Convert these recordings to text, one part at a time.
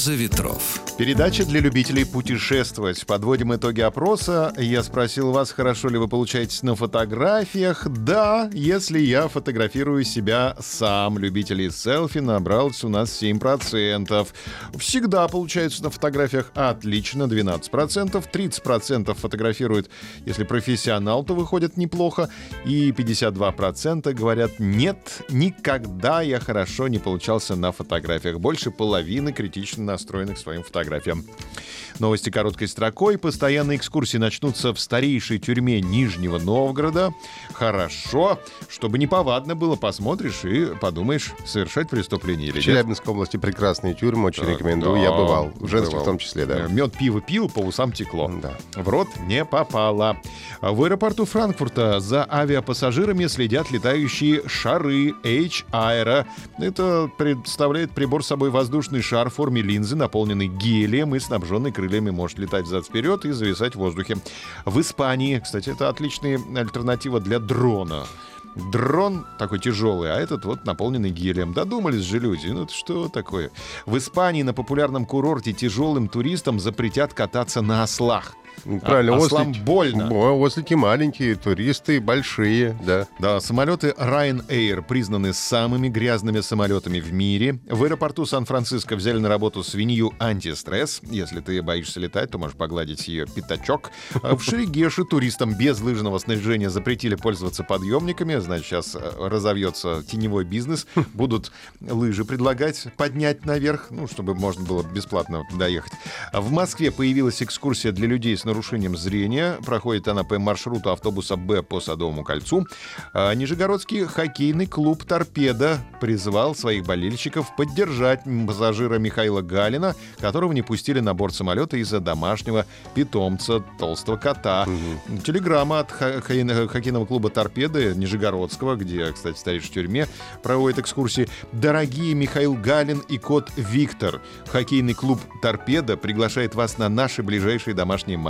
Роза ветров. Передача для любителей путешествовать. Подводим итоги опроса. Я спросил вас, хорошо ли вы получаетесь на фотографиях. Да, если я фотографирую себя сам. Любителей селфи набралось у нас 7%. Всегда получается на фотографиях отлично, 12%. 30% фотографируют, если профессионал, то выходит неплохо. И 52% говорят, нет, никогда я хорошо не получался на фотографиях. Больше половины критично настроенных к своим фотографиям. Новости короткой строкой. Постоянные экскурсии начнутся в старейшей тюрьме Нижнего Новгорода. Хорошо, чтобы не повадно было, посмотришь и подумаешь, совершать преступление или В Челябинской области прекрасные тюрьмы, очень Да, рекомендую. да, Я бывал, в женских бывал. в том числе, да. Мед, пиво пил, по усам текло. Да. В рот не попало. В аэропорту Франкфурта за авиапассажирами следят летающие шары H-Aero. Это представляет прибор собой воздушный шар в форме линзы, наполненный гелием и снабженный крыльями. Может летать взад-вперед и зависать в воздухе. В Испании, кстати, это отличная альтернатива для дрона. Дрон такой тяжелый, а этот вот наполненный гелием. Додумались же люди. Ну что такое? В Испании на популярном курорте тяжелым туристам запретят кататься на ослах. Правильно, А- ослам ослики- больно. Ослики маленькие, туристы большие, да. Да, самолеты Ryanair признаны самыми грязными самолетами в мире. В аэропорту Сан-Франциско взяли на работу свинью антистресс. Если ты боишься летать, то можешь погладить ее пятачок. А В Шерегеше туристам без лыжного снаряжения запретили пользоваться подъемниками. Значит, сейчас э, разовьется теневой бизнес. Будут лыжи предлагать поднять наверх, ну, чтобы можно было бесплатно доехать. В Москве появилась экскурсия для людей с нарушением зрения. Проходит она по маршруту автобуса «Б» по Садовому кольцу. А Нижегородский хоккейный клуб «Торпеда» призвал своих болельщиков поддержать пассажира Михаила Галина, которого не пустили на борт самолета из-за домашнего питомца толстого кота. Телеграмма от хо- хоккейного клуба «Торпеда» Нижегородского, где, кстати, в старейшей тюрьме проводят экскурсии. Дорогие Михаил Галин и кот Виктор, хоккейный клуб «Торпеда» приглашает вас на наши ближайшие домашние матчи.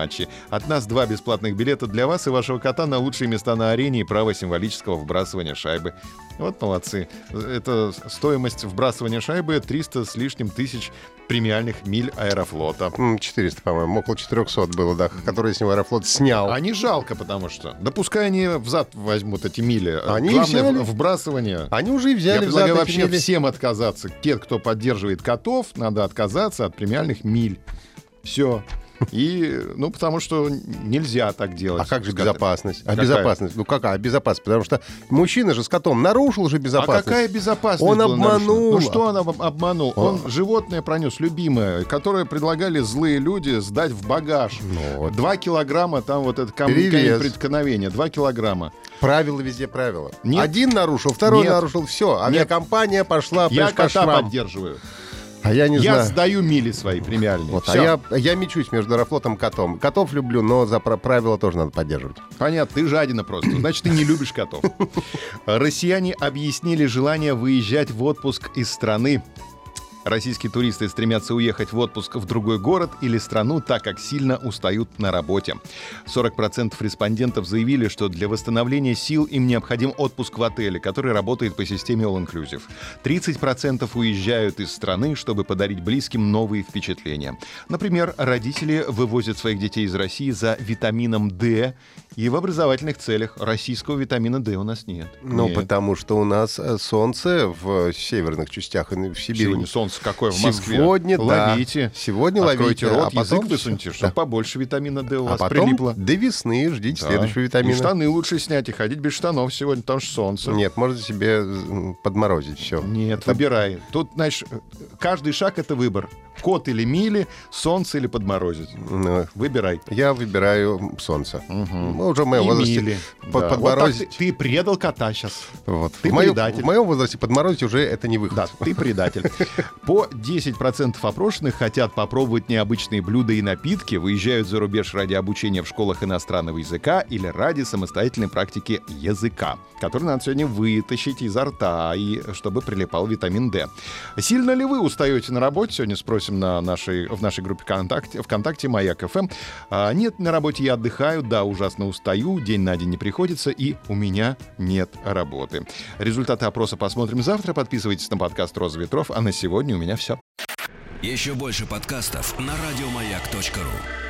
От нас два бесплатных билета для вас и вашего кота на лучшие места на арене и право символического вбрасывания шайбы. Вот молодцы. Это стоимость вбрасывания шайбы 300 с лишним тысяч премиальных миль аэрофлота. М, 400, по-моему, около 400 было, да, которые с него Аэрофлот снял. А не жалко, потому что. Да пускай они взад возьмут эти мили. Они Главное взяли. вбрасывание. Они уже и взяли Я предлагаю вообще мили. всем отказаться. Те, кто поддерживает котов, надо отказаться от премиальных миль. Все. И, ну, потому что нельзя так делать. А как же безопасность? А Какая? безопасность? Ну какая безопасность? Потому что мужчина же с котом нарушил же А безопасность. какая безопасность? Он обманул. Ну что он об- обманул? Он животное пронес, любимое, которое предлагали злые люди сдать в багаж. Ну вот. Два килограмма, там вот это камень преткновения, два килограмма. Правила везде правила. Нет. Один нарушил, второй Нет. нарушил, все. Авиакомпания пошла Я кота швам. поддерживаю. А я не Я знаю. сдаю мили свои премиальные. Вот, а я, я мечусь между Аэрофлотом и котом. Котов люблю, но за пра- правила тоже надо поддерживать. Понятно, ты жадина просто. Значит, ты не любишь котов. Россияне объяснили желание выезжать в отпуск из страны. Российские туристы стремятся уехать в отпуск в другой город или страну, так как сильно устают на работе. 40% респондентов заявили, что для восстановления сил им необходим отпуск в отеле, который работает по системе All Inclusive. 30% уезжают из страны, чтобы подарить близким новые впечатления. Например, родители вывозят своих детей из России за витамином D, и в образовательных целях российского витамина D у нас нет. Ну, Нет. потому что у нас э, солнце в северных частях и в Сибири. Сегодня солнце какое в Москве. Сегодня, да. Ловите. Сегодня Откройте ловите, рот, а потом язык высуньте, чтобы Да. побольше витамина D у А вас потом прилипло. до весны ждите Да. следующего И витамина. штаны лучше снять и ходить без штанов сегодня, потому что солнце. Нет, можно себе подморозить все. Нет, выбирай. Тут, знаешь, каждый шаг — это выбор. Кот или мили, солнце или подморозить. Выбирай. Я выбираю солнце. Мы уже в моем И возрасте мили. под- Да. Вот подморозить. так ты, ты предал кота сейчас. Вот. Ты в, моем, предатель. в моем возрасте подморозить уже это не выход. Да, ты предатель. По 10% опрошенных хотят попробовать необычные блюда и напитки, выезжают за рубеж ради обучения в школах иностранного языка или ради самостоятельной практики языка, который надо сегодня вытащить изо рта, и чтобы прилипал витамин D. Сильно ли вы устаете на работе, сегодня спросим спросим на нашей, в нашей группе ВКонтакте, ВКонтакте «Маяк ФМ». А, нет, на работе я отдыхаю, да, ужасно устаю, день на день не приходится, и у меня нет работы. Результаты опроса посмотрим завтра. Подписывайтесь на подкаст «Роза ветров», а на сегодня у меня все. Еще больше подкастов на радиомаяк.ру.